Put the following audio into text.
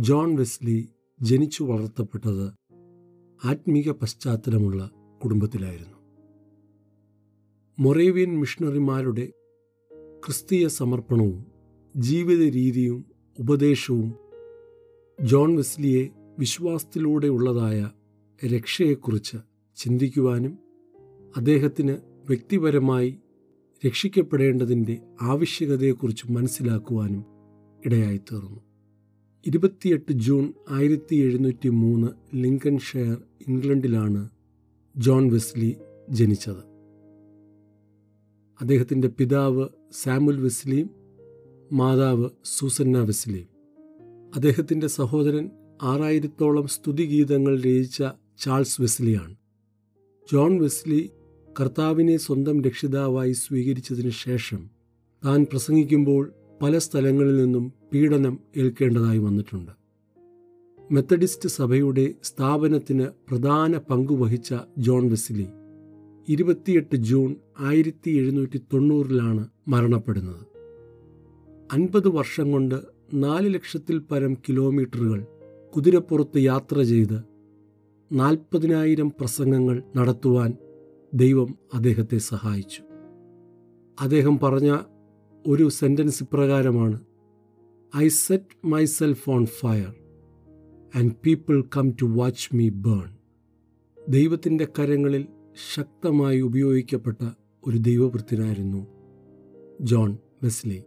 John Wesley ജനിച്ചു വളർത്തപ്പെട്ടത് ആത്മീക പശ്ചാത്തലമുള്ള കുടുംബത്തിലായിരുന്നു. Moravian മിഷണറിമാരുടെ ക്രിസ്തീയ സമർപ്പണവും ജീവിത രീതിയും ഉപദേശവും ജോൺ വെസ്ലിയെ വിശ്വാസത്തിലൂടെയുള്ളതായ രക്ഷയെക്കുറിച്ച് ചിന്തിക്കുവാനും അദ്ദേഹത്തിന് വ്യക്തിപരമായി രക്ഷിക്കപ്പെടേണ്ടതിന്റെ ആവശ്യകതയെക്കുറിച്ച് മനസ്സിലാക്കുവാനും ഇടയായിത്തീർന്നു. ഇരുപത്തിയെട്ട് ജൂൺ ആയിരത്തി എഴുന്നൂറ്റി മൂന്ന് ലിങ്കൺ ഷെയർ ഇംഗ്ലണ്ടിലാണ് ജോൺ വെസ്ലി ജനിച്ചത്. അദ്ദേഹത്തിന്റെ പിതാവ് സാമുൽ വെസ്ലിയും മാതാവ് സൂസന്ന വെസ്ലിയും. അദ്ദേഹത്തിന്റെ സഹോദരൻ ആറായിരത്തോളം സ്തുതിഗീതങ്ങൾ രചിച്ച ചാൾസ് വെസ്ലിയാണ്. ജോൺ വെസ്ലി കർത്താവിനെ സ്വന്തം രക്ഷിതാവായി സ്വീകരിച്ചതിന് ശേഷം താൻ പ്രസംഗിക്കുമ്പോൾ പല സ്ഥലങ്ങളിൽ നിന്നും പീഡനം ഏൽക്കേണ്ടതായി വന്നിട്ടുണ്ട്. മെത്തഡിസ്റ്റ് സഭയുടെ സ്ഥാപനത്തിന് പ്രധാന പങ്കുവഹിച്ച ജോൺ വെസ്ലി ഇരുപത്തിയെട്ട് ജൂൺ ആയിരത്തി എഴുന്നൂറ്റി തൊണ്ണൂറിലാണ് മരണപ്പെടുന്നത്. അൻപത് വർഷം കൊണ്ട് നാല് ലക്ഷത്തിൽ പരം കിലോമീറ്ററുകൾ കുതിരപ്പുറത്ത് യാത്ര ചെയ്ത് നാൽപ്പതിനായിരം പ്രസംഗങ്ങൾ നടത്തുവാൻ ദൈവം അദ്ദേഹത്തെ സഹായിച്ചു. അദ്ദേഹം പറഞ്ഞ ഒരു സെന്റൻസ് ഇപ്രകാരമാണ് I set myself on fire and people come to watch me burn ദൈവത്തിന്റെ കരങ്ങളിൽ ശക്തമായി ഉപയോഗിക്കപ്പെട്ട ഒരു ദൈവവൃത്തിനായിരുന്നു ജോൺ വെസ്ലി.